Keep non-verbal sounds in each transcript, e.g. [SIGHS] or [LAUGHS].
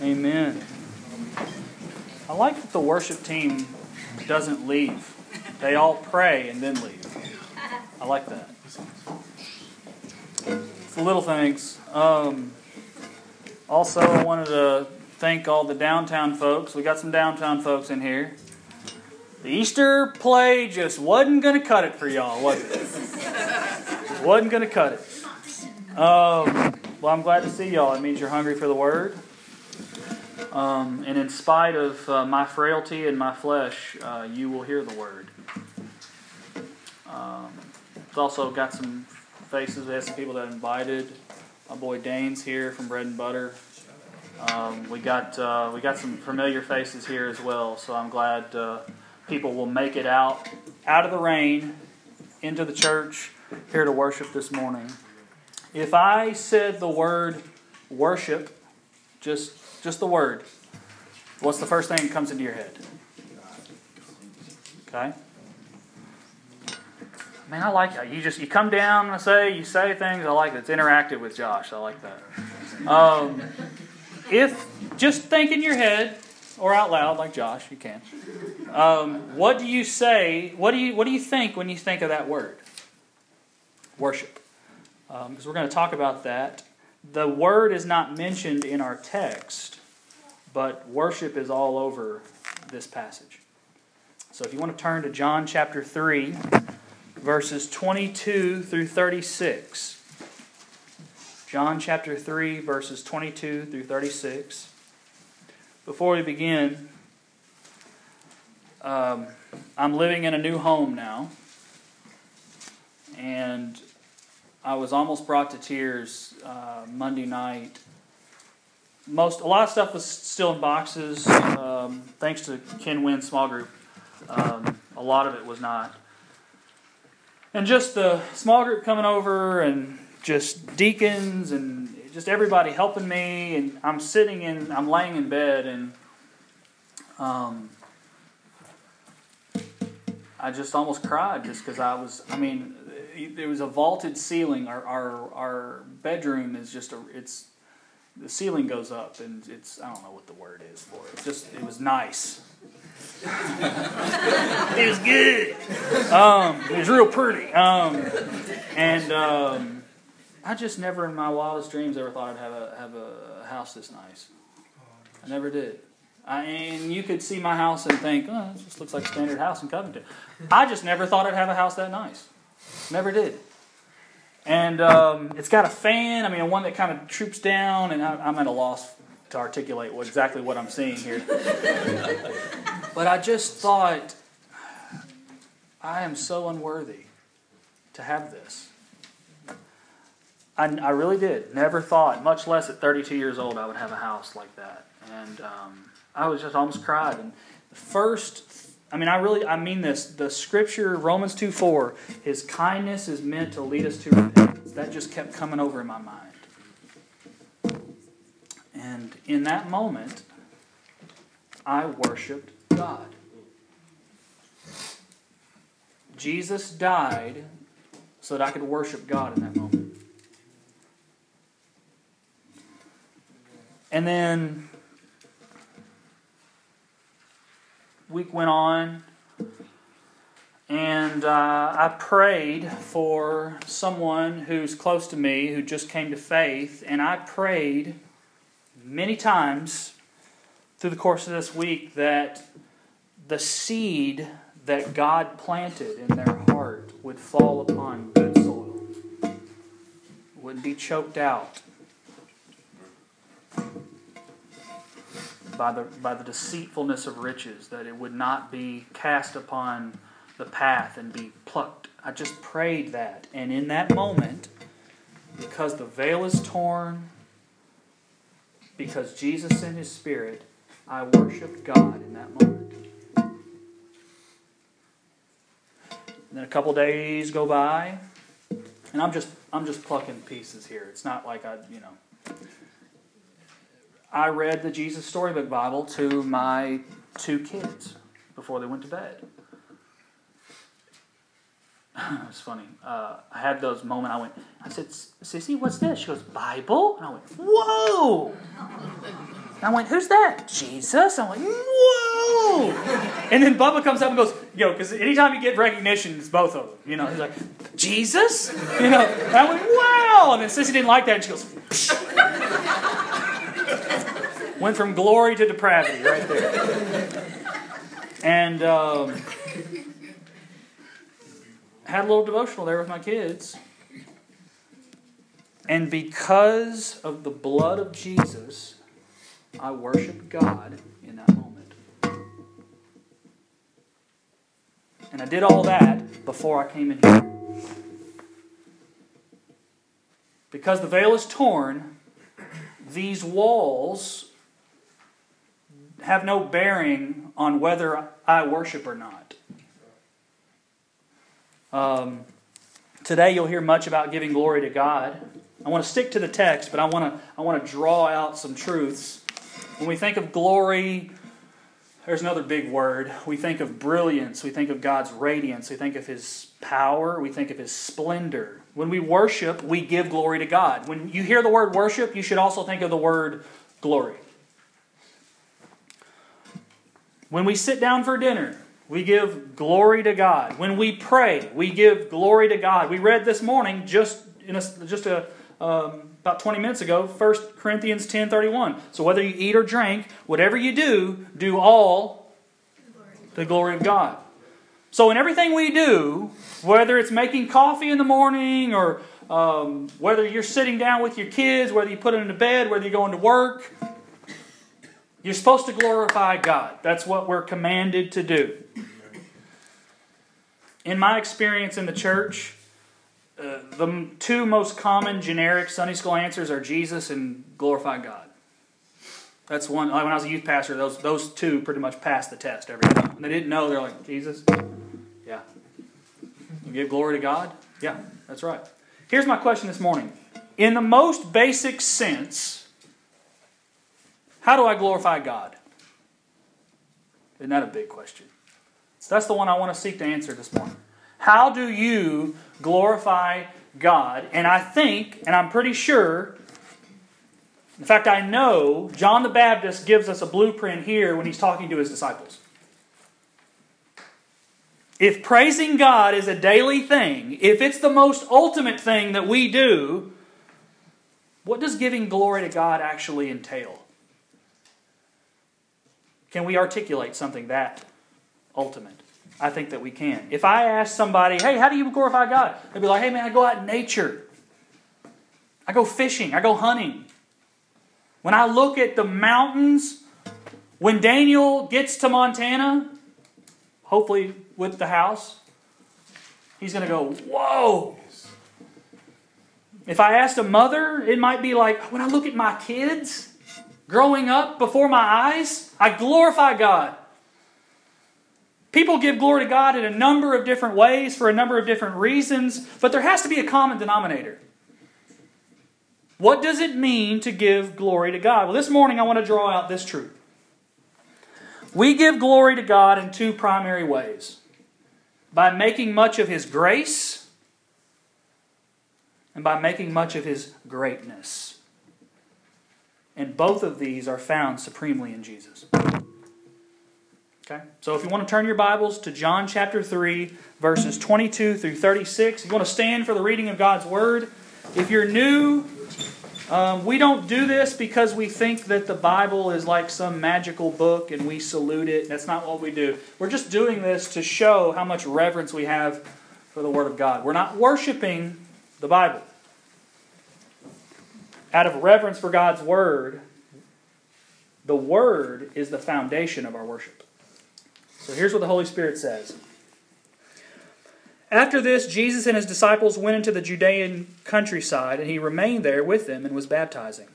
Amen. I like that the worship team doesn't leave. They all pray and then leave. I like that. It's the little things. Um, also, I wanted to thank all the downtown folks. We got some downtown folks in here. The Easter play just wasn't going to cut it for y'all, was it? Wasn't going to cut it. Um, well, I'm glad to see y'all. It means you're hungry for the Word. Um, and in spite of uh, my frailty and my flesh, uh, you will hear the Word. Um, it's also got some faces. We had some people that invited. My boy Dane's here from Bread and Butter. Um, we got uh, we got some familiar faces here as well. So I'm glad uh, people will make it out out of the rain into the church here to worship this morning. If I said the word worship, just just the word, what's the first thing that comes into your head? Okay. Man, I like that. You just you come down and say you say things. I like it. It's interactive with Josh. I like that. Um, if just think in your head or out loud, like Josh, you can. Um, what do you say? What do you what do you think when you think of that word? Worship, because um, we're going to talk about that. The word is not mentioned in our text, but worship is all over this passage. So if you want to turn to John chapter three, verses twenty-two through thirty-six. John chapter 3, verses 22 through 36. Before we begin, um, I'm living in a new home now, and I was almost brought to tears uh, Monday night. Most a lot of stuff was still in boxes, um, thanks to Ken Wynn small group. Um, a lot of it was not, and just the small group coming over and just deacons and just everybody helping me and i'm sitting in i'm laying in bed and um, i just almost cried just because i was i mean there was a vaulted ceiling our, our our bedroom is just a it's the ceiling goes up and it's i don't know what the word is for it it's just it was nice it was good um, it was real pretty um, and um, I just never in my wildest dreams ever thought I'd have a have a house this nice. I never did. I, and you could see my house and think, oh, this just looks like a standard house in Covington. I just never thought I'd have a house that nice. Never did. And um, it's got a fan. I mean, one that kind of troops down, and I, am at a loss to articulate what, exactly what I'm seeing here. [LAUGHS] but I just thought, I am so unworthy to have this. I, I really did. Never thought, much less at 32 years old, I would have a house like that. And um, I was just almost cried. And the first, I mean, I really, I mean this. The scripture, Romans 2 4, his kindness is meant to lead us to repentance. That just kept coming over in my mind. And in that moment, I worshiped God. Jesus died so that I could worship God in that moment. And then week went on, and uh, I prayed for someone who's close to me who just came to faith, and I prayed many times through the course of this week that the seed that God planted in their heart would fall upon good soil, wouldn't be choked out by the, by the deceitfulness of riches, that it would not be cast upon the path and be plucked. I just prayed that. And in that moment, because the veil is torn, because Jesus sent his Spirit, I worshiped God in that moment. And then a couple days go by, and I'm just I'm just plucking pieces here. It's not like I, you know, I read the Jesus Storybook Bible to my two kids before they went to bed. [SIGHS] it's funny. Uh, I had those moments. I went. I said, "Sissy, what's this?" She goes, "Bible," and I went, "Whoa!" And I went, Who's that? Jesus. I'm like, Whoa! And then Bubba comes up and goes, Yo, because anytime you get recognition, it's both of them. You know, he's like, Jesus? You know, and I went, Wow! And then Sissy didn't like that, and she goes. [LAUGHS] Went from glory to depravity right there. And um, had a little devotional there with my kids. And because of the blood of Jesus, I worshiped God in that moment. And I did all that before I came in here. Because the veil is torn, these walls have no bearing on whether I worship or not. Um, today you'll hear much about giving glory to God. I want to stick to the text, but I want to I want to draw out some truths. When we think of glory, there's another big word. We think of brilliance, we think of God's radiance, we think of his power, we think of his splendor. When we worship, we give glory to God. When you hear the word worship, you should also think of the word glory. When we sit down for dinner, we give glory to God. When we pray, we give glory to God. We read this morning just in a, just a, um, about 20 minutes ago, 1 Corinthians 10.31. So whether you eat or drink, whatever you do, do all the glory of God. So in everything we do, whether it's making coffee in the morning or um, whether you're sitting down with your kids, whether you put them to bed, whether you're going to work, you're supposed to glorify God. That's what we're commanded to do. In my experience in the church, uh, the two most common generic Sunday school answers are Jesus and glorify God. That's one. Like when I was a youth pastor, those those two pretty much passed the test every time. They didn't know, they're like Jesus. Yeah. You give glory to God. Yeah, that's right. Here's my question this morning. In the most basic sense, how do I glorify God? Isn't that a big question? So that's the one I want to seek to answer this morning. How do you glorify God? And I think, and I'm pretty sure, in fact, I know John the Baptist gives us a blueprint here when he's talking to his disciples. If praising God is a daily thing, if it's the most ultimate thing that we do, what does giving glory to God actually entail? Can we articulate something that ultimate? I think that we can. If I ask somebody, hey, how do you glorify God? They'd be like, hey, man, I go out in nature. I go fishing. I go hunting. When I look at the mountains, when Daniel gets to Montana, hopefully with the house, he's going to go, whoa. If I asked a mother, it might be like, when I look at my kids growing up before my eyes, I glorify God. People give glory to God in a number of different ways for a number of different reasons, but there has to be a common denominator. What does it mean to give glory to God? Well, this morning I want to draw out this truth. We give glory to God in two primary ways by making much of His grace and by making much of His greatness. And both of these are found supremely in Jesus. Okay? So if you want to turn your Bibles to John chapter 3, verses 22 through 36, you want to stand for the reading of God's Word. If you're new, um, we don't do this because we think that the Bible is like some magical book and we salute it. That's not what we do. We're just doing this to show how much reverence we have for the Word of God. We're not worshiping the Bible out of reverence for God's Word, the Word is the foundation of our worship. So here's what the Holy Spirit says. After this, Jesus and his disciples went into the Judean countryside, and he remained there with them and was baptizing.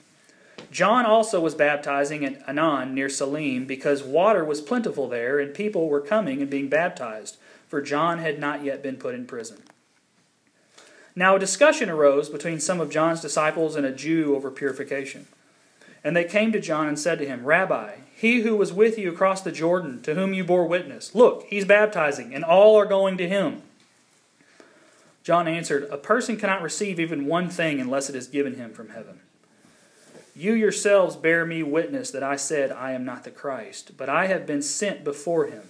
John also was baptizing at Aenon near Salim, because water was plentiful there, and people were coming and being baptized, for John had not yet been put in prison. Now a discussion arose between some of John's disciples and a Jew over purification. And they came to John and said to him, Rabbi, he who was with you across the Jordan, to whom you bore witness, look, he's baptizing, and all are going to him. John answered, A person cannot receive even one thing unless it is given him from heaven. You yourselves bear me witness that I said, I am not the Christ, but I have been sent before him.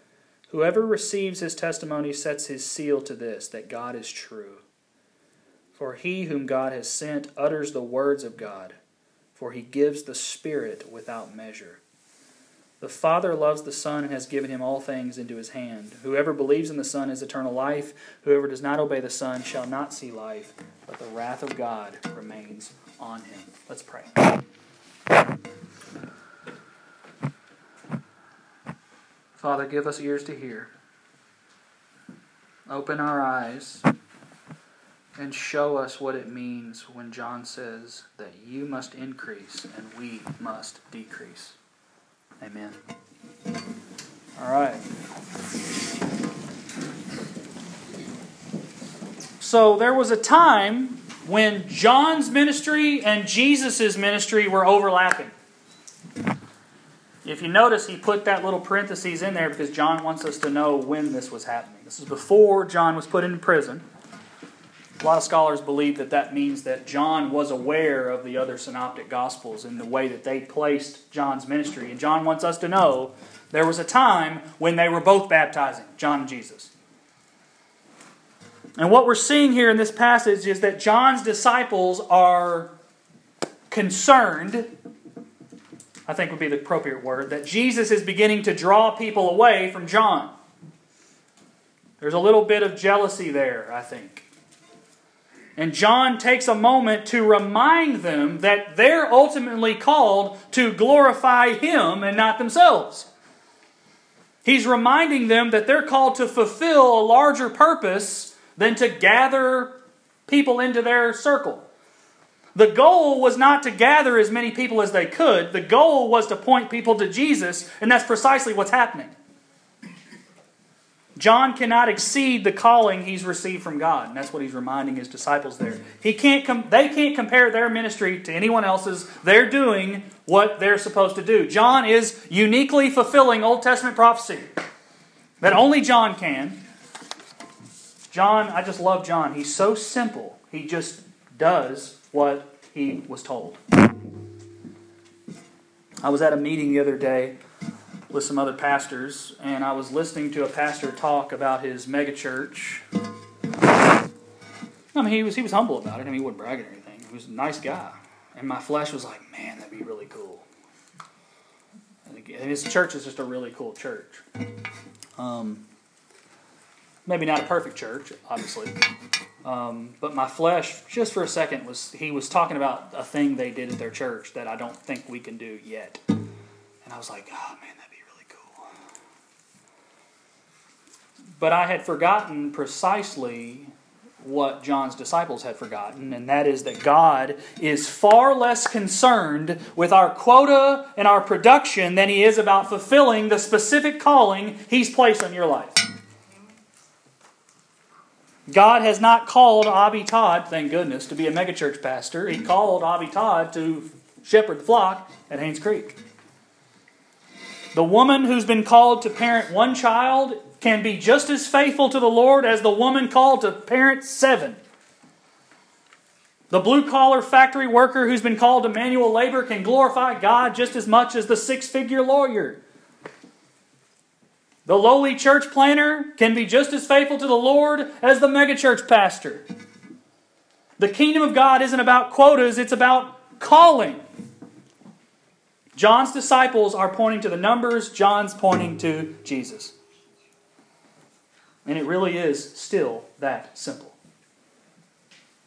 Whoever receives his testimony sets his seal to this, that God is true. For he whom God has sent utters the words of God, for he gives the Spirit without measure. The Father loves the Son and has given him all things into his hand. Whoever believes in the Son has eternal life. Whoever does not obey the Son shall not see life, but the wrath of God remains on him. Let's pray. Father, give us ears to hear. Open our eyes and show us what it means when John says that you must increase and we must decrease. Amen. All right. So there was a time when John's ministry and Jesus' ministry were overlapping. If you notice, he put that little parenthesis in there because John wants us to know when this was happening. This is before John was put into prison. A lot of scholars believe that that means that John was aware of the other synoptic gospels and the way that they placed John's ministry. And John wants us to know there was a time when they were both baptizing, John and Jesus. And what we're seeing here in this passage is that John's disciples are concerned I think would be the appropriate word, that Jesus is beginning to draw people away from John. There's a little bit of jealousy there, I think. And John takes a moment to remind them that they're ultimately called to glorify him and not themselves. He's reminding them that they're called to fulfill a larger purpose than to gather people into their circle. The goal was not to gather as many people as they could. The goal was to point people to Jesus, and that's precisely what's happening. John cannot exceed the calling he's received from God, and that's what he's reminding his disciples there. He can't com- they can't compare their ministry to anyone else's. They're doing what they're supposed to do. John is uniquely fulfilling Old Testament prophecy that only John can. John, I just love John. He's so simple. He just does what he was told. I was at a meeting the other day with some other pastors, and I was listening to a pastor talk about his megachurch. I mean, he was he was humble about it. I mean, he wasn't bragging or anything. He was a nice guy, and my flesh was like, man, that'd be really cool. And his church is just a really cool church. Um, maybe not a perfect church, obviously, um, but my flesh, just for a second, was he was talking about a thing they did at their church that I don't think we can do yet, and I was like, oh man, that'd be really cool. But I had forgotten precisely what John's disciples had forgotten, and that is that God is far less concerned with our quota and our production than he is about fulfilling the specific calling he's placed on your life. God has not called Abby Todd, thank goodness, to be a megachurch pastor. He called Abby Todd to shepherd the flock at Haynes Creek. The woman who's been called to parent one child can be just as faithful to the Lord as the woman called to parent seven. The blue collar factory worker who's been called to manual labor can glorify God just as much as the six figure lawyer. The lowly church planter can be just as faithful to the Lord as the megachurch pastor. The kingdom of God isn't about quotas, it's about calling. John's disciples are pointing to the numbers, John's pointing to Jesus. And it really is still that simple.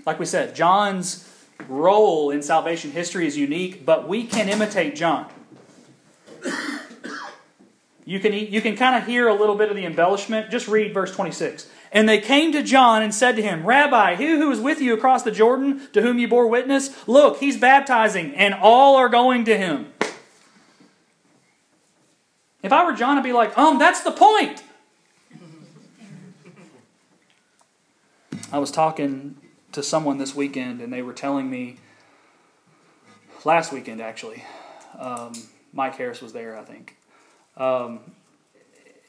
Like we said, John's role in salvation history is unique, but we can imitate John. You can, you can kind of hear a little bit of the embellishment. Just read verse 26. And they came to John and said to him, Rabbi, he who was with you across the Jordan, to whom you bore witness, look, he's baptizing, and all are going to him. If I were John, I'd be like, um, that's the point. I was talking to someone this weekend, and they were telling me, last weekend actually, um, Mike Harris was there, I think. Um,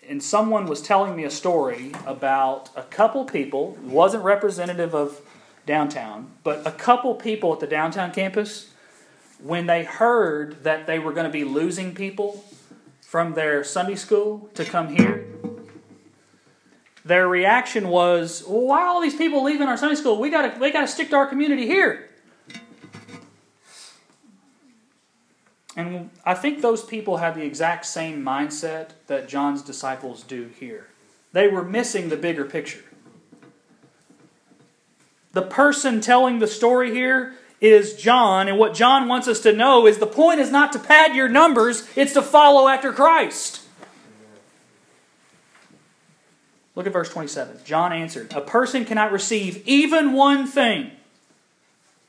and someone was telling me a story about a couple people, wasn't representative of downtown, but a couple people at the downtown campus, when they heard that they were going to be losing people from their Sunday school to come here, their reaction was, well, "Why are all these people leaving our Sunday school? We got to we got to stick to our community here." And I think those people had the exact same mindset that John's disciples do here. They were missing the bigger picture. The person telling the story here is John, and what John wants us to know is the point is not to pad your numbers, it's to follow after Christ. Look at verse 27. John answered, A person cannot receive even one thing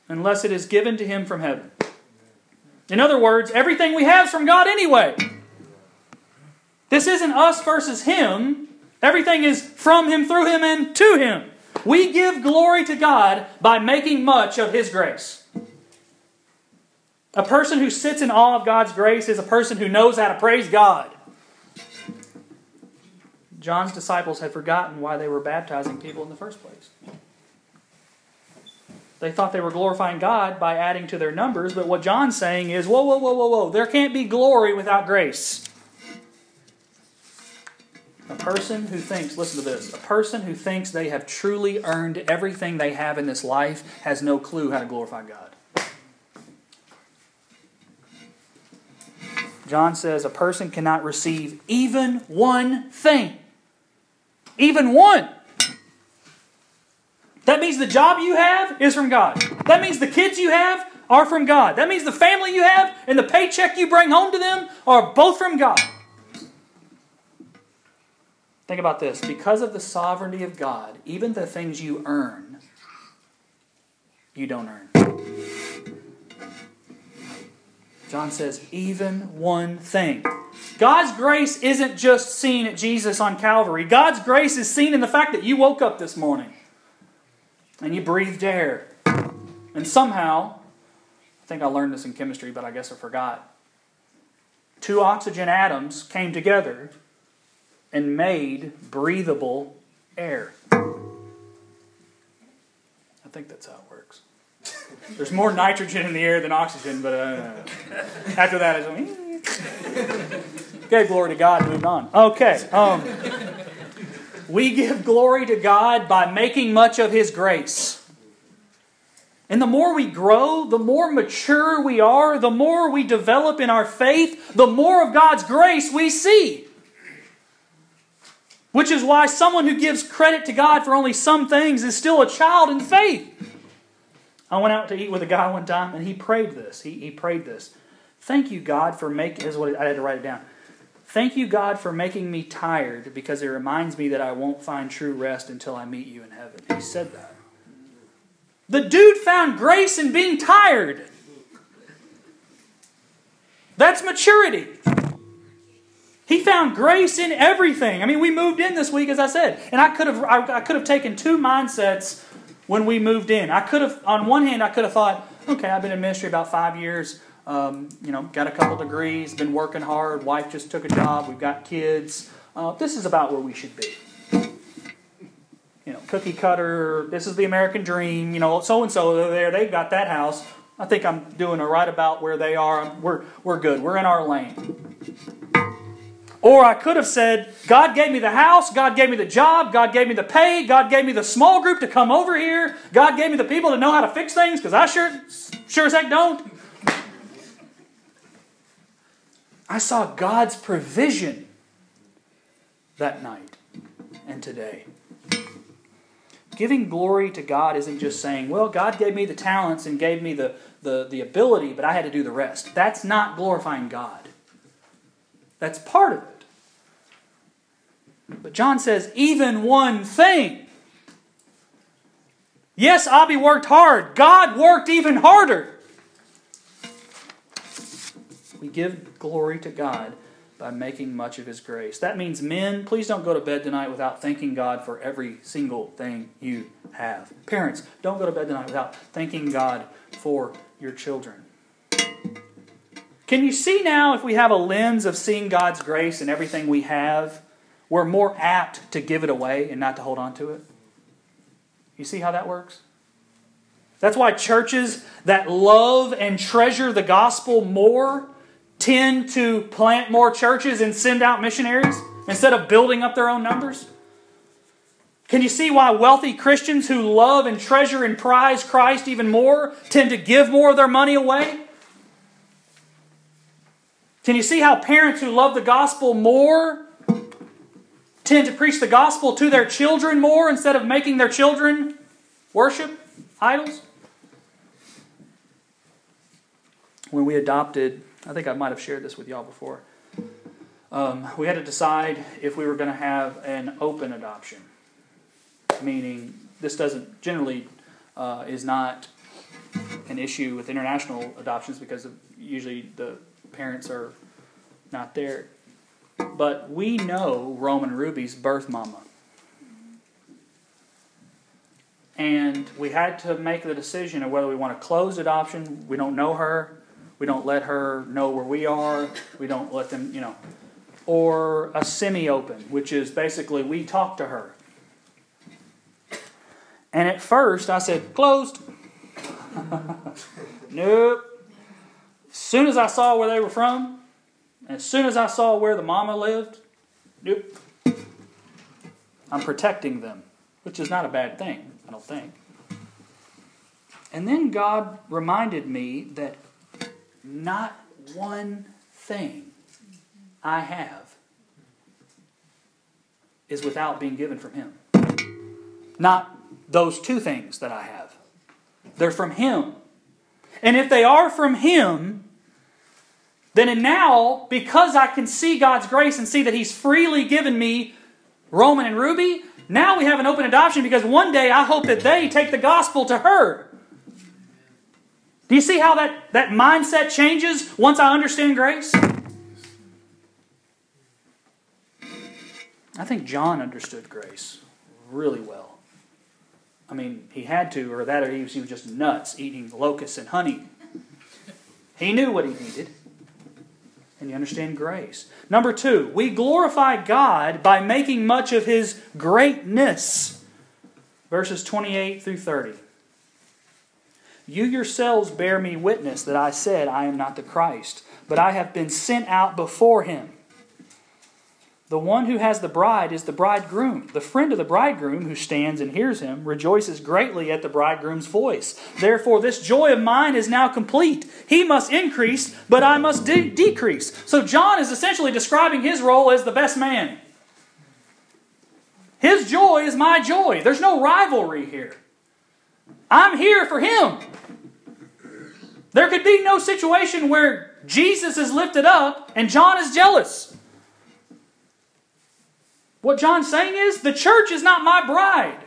unless it is given to him from heaven. In other words, everything we have is from God anyway. This isn't us versus Him. Everything is from Him, through Him, and to Him. We give glory to God by making much of His grace. A person who sits in awe of God's grace is a person who knows how to praise God. John's disciples had forgotten why they were baptizing people in the first place. They thought they were glorifying God by adding to their numbers, but what John's saying is whoa, whoa, whoa, whoa, whoa, there can't be glory without grace. A person who thinks, listen to this, a person who thinks they have truly earned everything they have in this life has no clue how to glorify God. John says a person cannot receive even one thing. Even one. That means the job you have is from God. That means the kids you have are from God. That means the family you have and the paycheck you bring home to them are both from God. Think about this. Because of the sovereignty of God, even the things you earn, you don't earn. John says, even one thing. God's grace isn't just seen at Jesus on Calvary. God's grace is seen in the fact that you woke up this morning and you breathed air. And somehow, I think I learned this in chemistry, but I guess I forgot. Two oxygen atoms came together and made breathable air. I think that's how it works. There's more nitrogen in the air than oxygen, but uh, after that, I was like, [LAUGHS] okay, glory to God, moved on. Okay. Um, we give glory to God by making much of His grace. And the more we grow, the more mature we are, the more we develop in our faith, the more of God's grace we see. Which is why someone who gives credit to God for only some things is still a child in faith. I went out to eat with a guy one time and he prayed this. He, he prayed this. Thank you, God, for making. This is what I had to write it down. Thank you, God, for making me tired because it reminds me that I won't find true rest until I meet you in heaven. He said that. The dude found grace in being tired. That's maturity. He found grace in everything. I mean, we moved in this week, as I said, and I could have I, I could have taken two mindsets when we moved in. I could have, on one hand, I could have thought, okay, I've been in ministry about five years. Um, you know, got a couple degrees, been working hard. Wife just took a job. We've got kids. Uh, this is about where we should be. You know, cookie cutter. This is the American dream. You know, so and so there, they've got that house. I think I'm doing it right about where they are. We're we're good. We're in our lane. Or I could have said, God gave me the house, God gave me the job, God gave me the pay, God gave me the small group to come over here, God gave me the people to know how to fix things, because I sure, sure as heck don't. I saw God's provision that night and today. Giving glory to God isn't just saying, well, God gave me the talents and gave me the, the, the ability, but I had to do the rest. That's not glorifying God. That's part of it. But John says, even one thing. Yes, Abby worked hard. God worked even harder. We give glory to God by making much of His grace. That means, men, please don't go to bed tonight without thanking God for every single thing you have. Parents, don't go to bed tonight without thanking God for your children. Can you see now if we have a lens of seeing God's grace in everything we have, we're more apt to give it away and not to hold on to it? You see how that works? That's why churches that love and treasure the gospel more tend to plant more churches and send out missionaries instead of building up their own numbers? Can you see why wealthy Christians who love and treasure and prize Christ even more tend to give more of their money away? Can you see how parents who love the gospel more tend to preach the gospel to their children more instead of making their children worship idols? When we adopted I think I might have shared this with y'all before. Um, we had to decide if we were going to have an open adoption, meaning this doesn't generally uh, is not an issue with international adoptions because of, usually the parents are not there. But we know Roman Ruby's birth mama. And we had to make the decision of whether we want to close adoption. We don't know her. We don't let her know where we are. We don't let them, you know. Or a semi open, which is basically we talk to her. And at first I said, closed. [LAUGHS] nope. As soon as I saw where they were from, as soon as I saw where the mama lived, nope. I'm protecting them, which is not a bad thing, I don't think. And then God reminded me that not one thing I have is without being given from Him. Not those two things that I have. They're from Him. And if they are from Him, then and now, because I can see God's grace and see that He's freely given me Roman and Ruby, now we have an open adoption because one day I hope that they take the gospel to her. Do you see how that, that mindset changes once I understand grace? I think John understood grace really well. I mean, he had to, or that or he was, he was just nuts eating locusts and honey. He knew what he needed. And you understand grace. Number two, we glorify God by making much of his greatness. Verses 28 through 30. You yourselves bear me witness that I said, I am not the Christ, but I have been sent out before him. The one who has the bride is the bridegroom. The friend of the bridegroom, who stands and hears him, rejoices greatly at the bridegroom's voice. Therefore, this joy of mine is now complete. He must increase, but I must de- decrease. So, John is essentially describing his role as the best man. His joy is my joy. There's no rivalry here. I'm here for him. There could be no situation where Jesus is lifted up and John is jealous. What John's saying is the church is not my bride,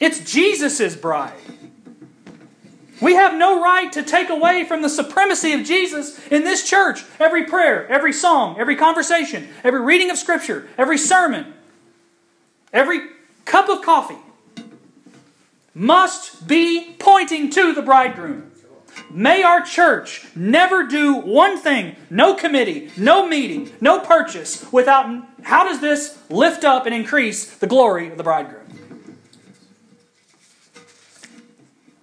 it's Jesus' bride. We have no right to take away from the supremacy of Jesus in this church. Every prayer, every song, every conversation, every reading of Scripture, every sermon, every cup of coffee must be pointing to the bridegroom. May our church never do one thing, no committee, no meeting, no purchase, without how does this lift up and increase the glory of the bridegroom?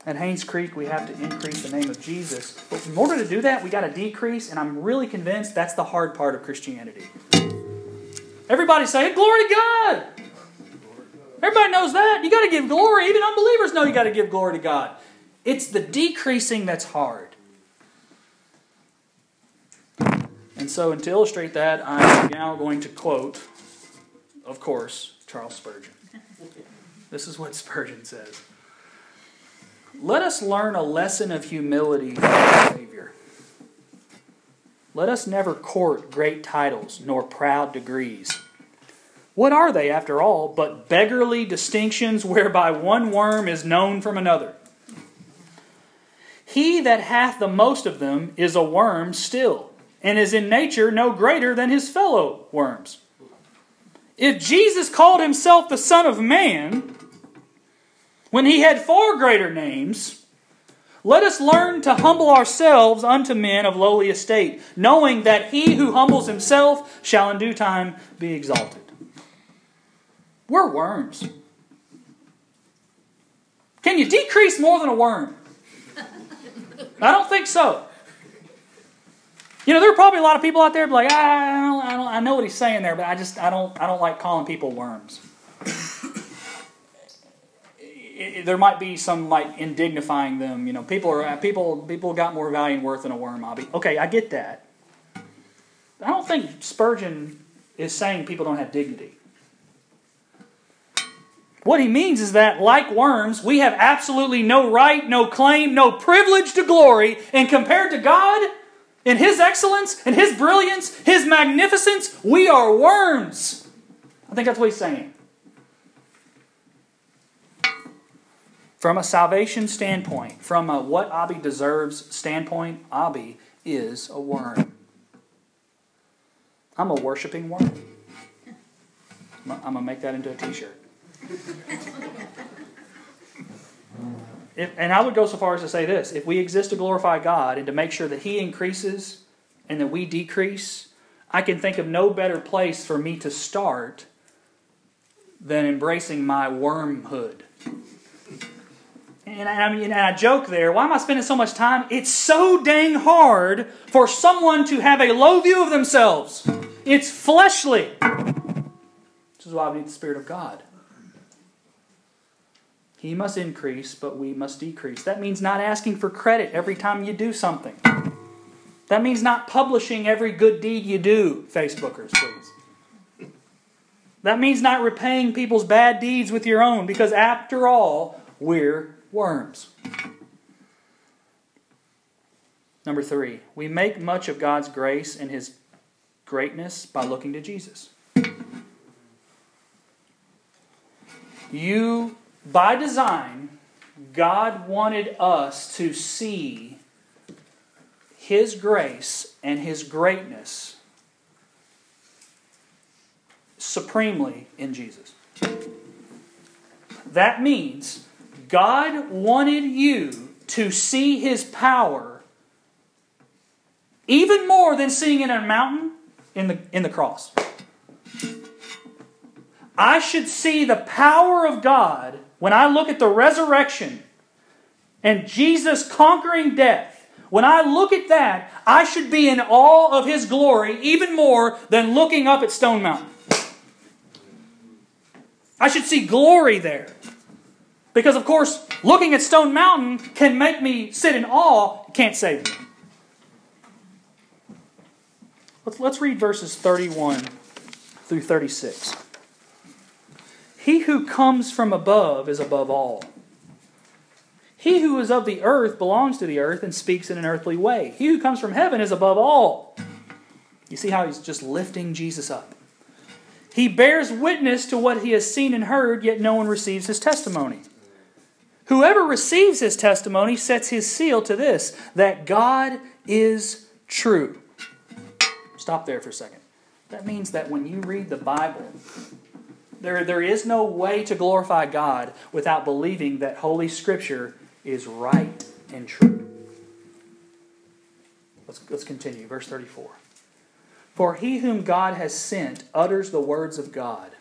At Haynes Creek, we have to increase the name of Jesus. But in order to do that, we got to decrease, and I'm really convinced that's the hard part of Christianity. Everybody say, Glory to God! Everybody knows that. You got to give glory. Even unbelievers know you got to give glory to God. It's the decreasing that's hard. And so, and to illustrate that, I'm now going to quote, of course, Charles Spurgeon. This is what Spurgeon says Let us learn a lesson of humility from our Savior. Let us never court great titles nor proud degrees. What are they, after all, but beggarly distinctions whereby one worm is known from another? He that hath the most of them is a worm still, and is in nature no greater than his fellow worms. If Jesus called himself the Son of Man, when he had far greater names, let us learn to humble ourselves unto men of lowly estate, knowing that he who humbles himself shall in due time be exalted. We're worms. Can you decrease more than a worm? I don't think so. You know, there are probably a lot of people out there like, I, don't, I, don't, I know what he's saying there, but I just I don't I don't like calling people worms. it, it, there might be some like indignifying them. You know, people are people people got more value and worth than a worm. I'll be okay. I get that. I don't think Spurgeon is saying people don't have dignity. What he means is that, like worms, we have absolutely no right, no claim, no privilege to glory, and compared to God, in His excellence, in His brilliance, His magnificence, we are worms. I think that's what he's saying. From a salvation standpoint, from a what Abby deserves standpoint, Abby is a worm. I'm a worshiping worm. I'm going to make that into a t shirt. If, and I would go so far as to say this if we exist to glorify God and to make sure that He increases and that we decrease, I can think of no better place for me to start than embracing my wormhood. And I, mean, and I joke there, why am I spending so much time? It's so dang hard for someone to have a low view of themselves. It's fleshly. This is why we need the Spirit of God. He must increase, but we must decrease. That means not asking for credit every time you do something. That means not publishing every good deed you do, Facebookers, please. That means not repaying people's bad deeds with your own, because after all, we're worms. Number three, we make much of God's grace and His greatness by looking to Jesus. You by design, God wanted us to see His grace and His greatness supremely in Jesus. That means God wanted you to see His power even more than seeing it in a mountain in the, in the cross. I should see the power of God when I look at the resurrection and Jesus conquering death, when I look at that, I should be in awe of His glory even more than looking up at Stone Mountain. I should see glory there. Because, of course, looking at Stone Mountain can make me sit in awe, can't save me. Let's, let's read verses 31 through 36. He who comes from above is above all. He who is of the earth belongs to the earth and speaks in an earthly way. He who comes from heaven is above all. You see how he's just lifting Jesus up. He bears witness to what he has seen and heard, yet no one receives his testimony. Whoever receives his testimony sets his seal to this that God is true. Stop there for a second. That means that when you read the Bible, there, there is no way to glorify God without believing that Holy Scripture is right and true. Let's, let's continue. Verse 34. For he whom God has sent utters the words of God,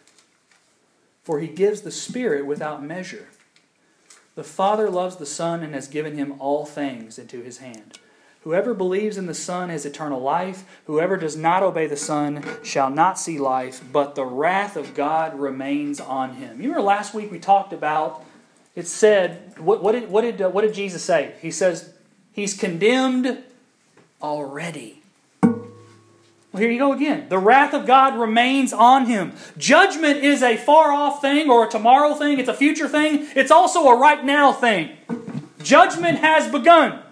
for he gives the Spirit without measure. The Father loves the Son and has given him all things into his hand. Whoever believes in the Son has eternal life. Whoever does not obey the Son shall not see life, but the wrath of God remains on him. You remember last week we talked about, it said, what, what did, what, did, uh, what did Jesus say? He says, He's condemned already. Well, here you go again. The wrath of God remains on him. Judgment is a far off thing or a tomorrow thing, it's a future thing, it's also a right now thing. Judgment has begun.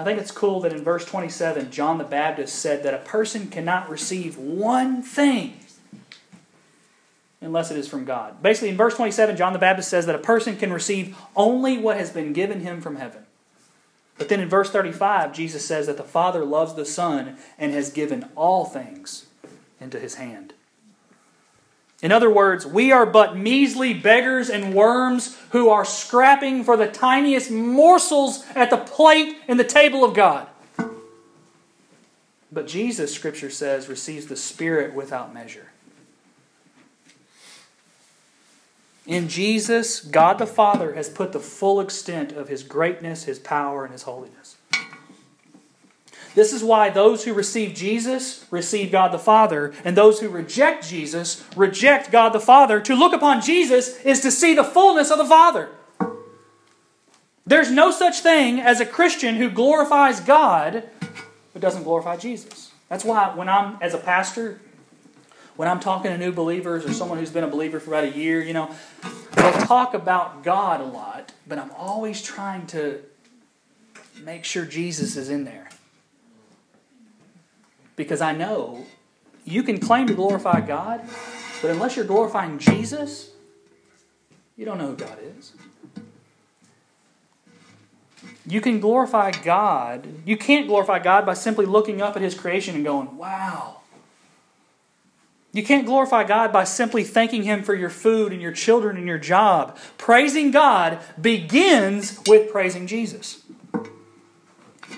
I think it's cool that in verse 27, John the Baptist said that a person cannot receive one thing unless it is from God. Basically, in verse 27, John the Baptist says that a person can receive only what has been given him from heaven. But then in verse 35, Jesus says that the Father loves the Son and has given all things into his hand. In other words, we are but measly beggars and worms who are scrapping for the tiniest morsels at the plate and the table of God. But Jesus, Scripture says, receives the Spirit without measure. In Jesus, God the Father has put the full extent of His greatness, His power, and His holiness. This is why those who receive Jesus receive God the Father, and those who reject Jesus reject God the Father. To look upon Jesus is to see the fullness of the Father. There's no such thing as a Christian who glorifies God but doesn't glorify Jesus. That's why when I'm, as a pastor, when I'm talking to new believers or someone who's been a believer for about a year, you know, they'll talk about God a lot, but I'm always trying to make sure Jesus is in there because I know you can claim to glorify God, but unless you're glorifying Jesus, you don't know who God is. You can glorify God. You can't glorify God by simply looking up at His creation and going, wow. You can't glorify God by simply thanking Him for your food and your children and your job. Praising God begins with praising Jesus.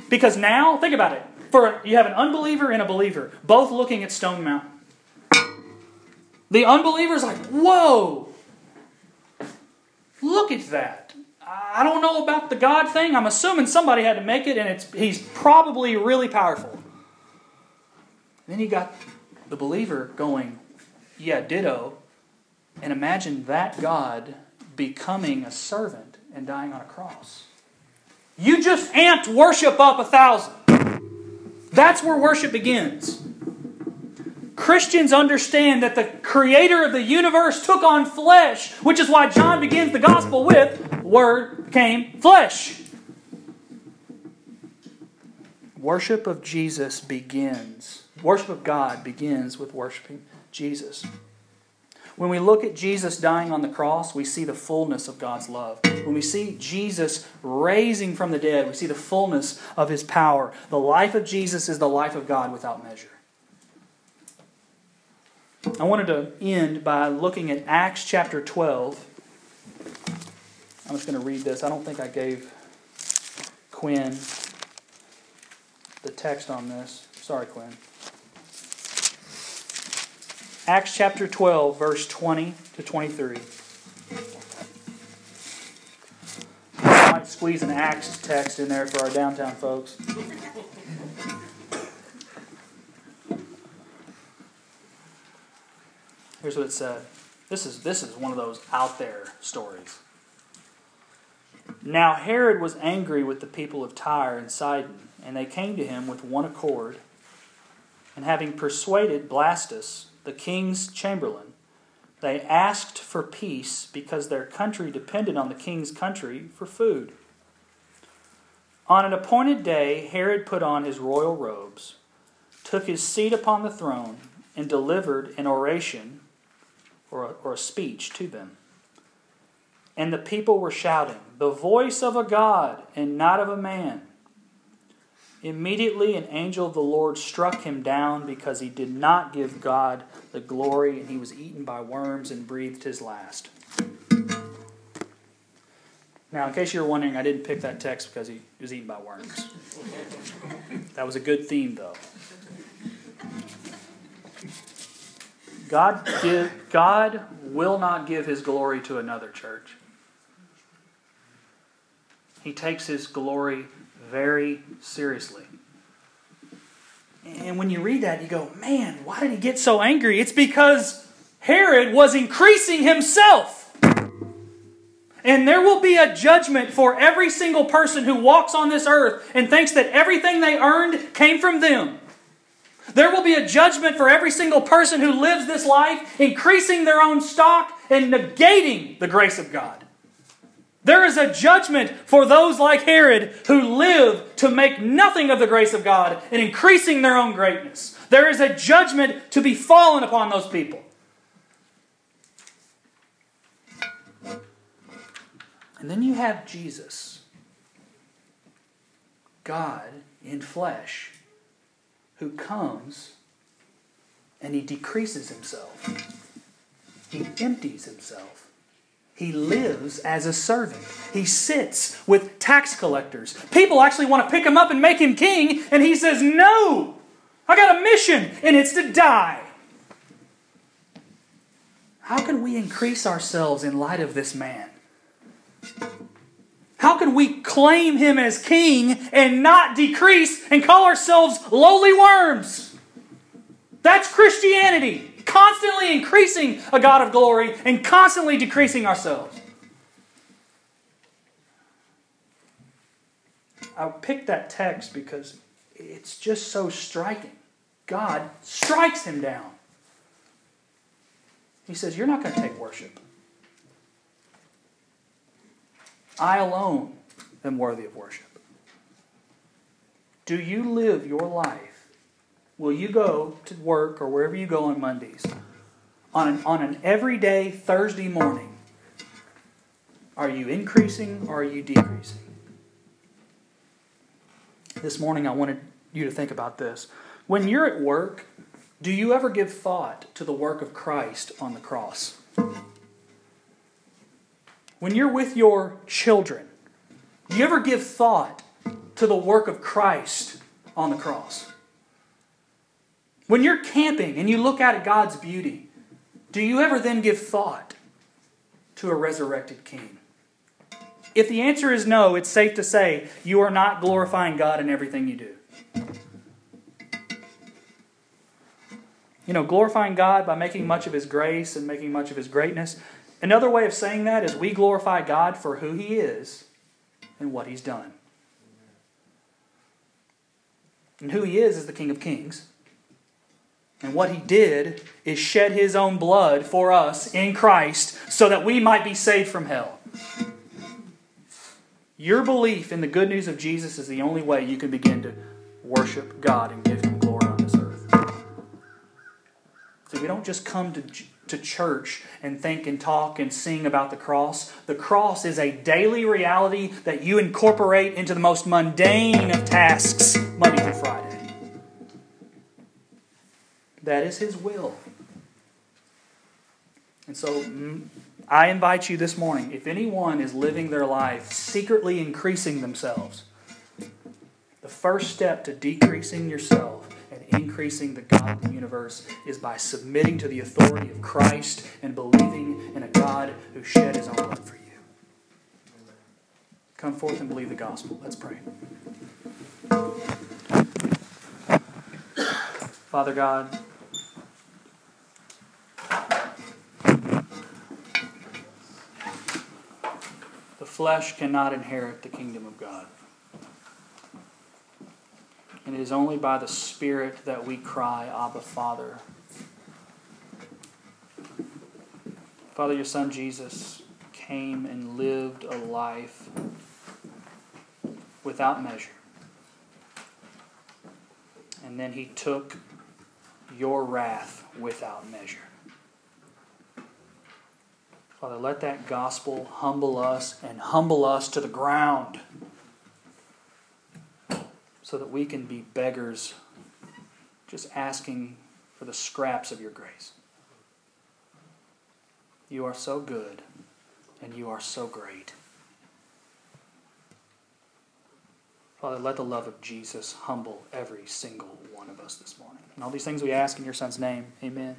Because now, think about it for you have an unbeliever and a believer, both looking at Stone Mountain. The unbeliever is like, whoa, look at that. I don't know about the God thing. I'm assuming somebody had to make it, and it's, he's probably really powerful. then you got the believer going, yeah, ditto. And imagine that God becoming a servant and dying on a cross. You just amped worship up a thousand. That's where worship begins. Christians understand that the creator of the universe took on flesh, which is why John begins the gospel with Word came flesh. Worship of Jesus begins, worship of God begins with worshiping Jesus. When we look at Jesus dying on the cross, we see the fullness of God's love. When we see Jesus raising from the dead, we see the fullness of his power. The life of Jesus is the life of God without measure. I wanted to end by looking at Acts chapter 12. I'm just going to read this. I don't think I gave Quinn the text on this. Sorry, Quinn. Acts chapter 12, verse 20 to 23. I might squeeze an Acts text in there for our downtown folks. Here's what it said. This is, this is one of those out there stories. Now Herod was angry with the people of Tyre and Sidon, and they came to him with one accord. And having persuaded Blastus, the king's chamberlain. They asked for peace because their country depended on the king's country for food. On an appointed day, Herod put on his royal robes, took his seat upon the throne, and delivered an oration or a, or a speech to them. And the people were shouting, The voice of a God and not of a man. Immediately, an angel of the Lord struck him down because he did not give God the glory, and he was eaten by worms and breathed his last. Now, in case you're wondering, I didn't pick that text because he was eaten by worms. That was a good theme, though. God, give, God will not give his glory to another church. He takes his glory very seriously. And when you read that, you go, man, why did he get so angry? It's because Herod was increasing himself. And there will be a judgment for every single person who walks on this earth and thinks that everything they earned came from them. There will be a judgment for every single person who lives this life, increasing their own stock and negating the grace of God. There is a judgment for those like Herod who live to make nothing of the grace of God and increasing their own greatness. There is a judgment to be fallen upon those people. And then you have Jesus, God in flesh, who comes and he decreases himself. He empties himself. He lives as a servant. He sits with tax collectors. People actually want to pick him up and make him king, and he says, No! I got a mission, and it's to die. How can we increase ourselves in light of this man? How can we claim him as king and not decrease and call ourselves lowly worms? That's Christianity. Constantly increasing a God of glory and constantly decreasing ourselves. I picked that text because it's just so striking. God strikes him down. He says, You're not going to take worship. I alone am worthy of worship. Do you live your life? Will you go to work or wherever you go on Mondays on an, on an everyday Thursday morning? Are you increasing or are you decreasing? This morning, I wanted you to think about this. When you're at work, do you ever give thought to the work of Christ on the cross? When you're with your children, do you ever give thought to the work of Christ on the cross? When you're camping and you look out at God's beauty, do you ever then give thought to a resurrected King? If the answer is no, it's safe to say you are not glorifying God in everything you do. You know, glorifying God by making much of His grace and making much of His greatness. Another way of saying that is we glorify God for who He is and what He's done. And who He is is the King of Kings. And what He did is shed His own blood for us in Christ so that we might be saved from hell. Your belief in the good news of Jesus is the only way you can begin to worship God and give Him glory on this earth. So we don't just come to, to church and think and talk and sing about the cross. The cross is a daily reality that you incorporate into the most mundane of tasks Monday through Friday. That is His will. And so mm, I invite you this morning if anyone is living their life secretly increasing themselves, the first step to decreasing yourself and increasing the God of the universe is by submitting to the authority of Christ and believing in a God who shed his own blood for you. Come forth and believe the gospel. Let's pray. Father God, flesh cannot inherit the kingdom of God. And it is only by the Spirit that we cry, Abba, Father. Father, your Son Jesus came and lived a life without measure. And then he took your wrath without measure. Father, let that gospel humble us and humble us to the ground so that we can be beggars just asking for the scraps of your grace. You are so good and you are so great. Father, let the love of Jesus humble every single one of us this morning. And all these things we ask in your Son's name. Amen.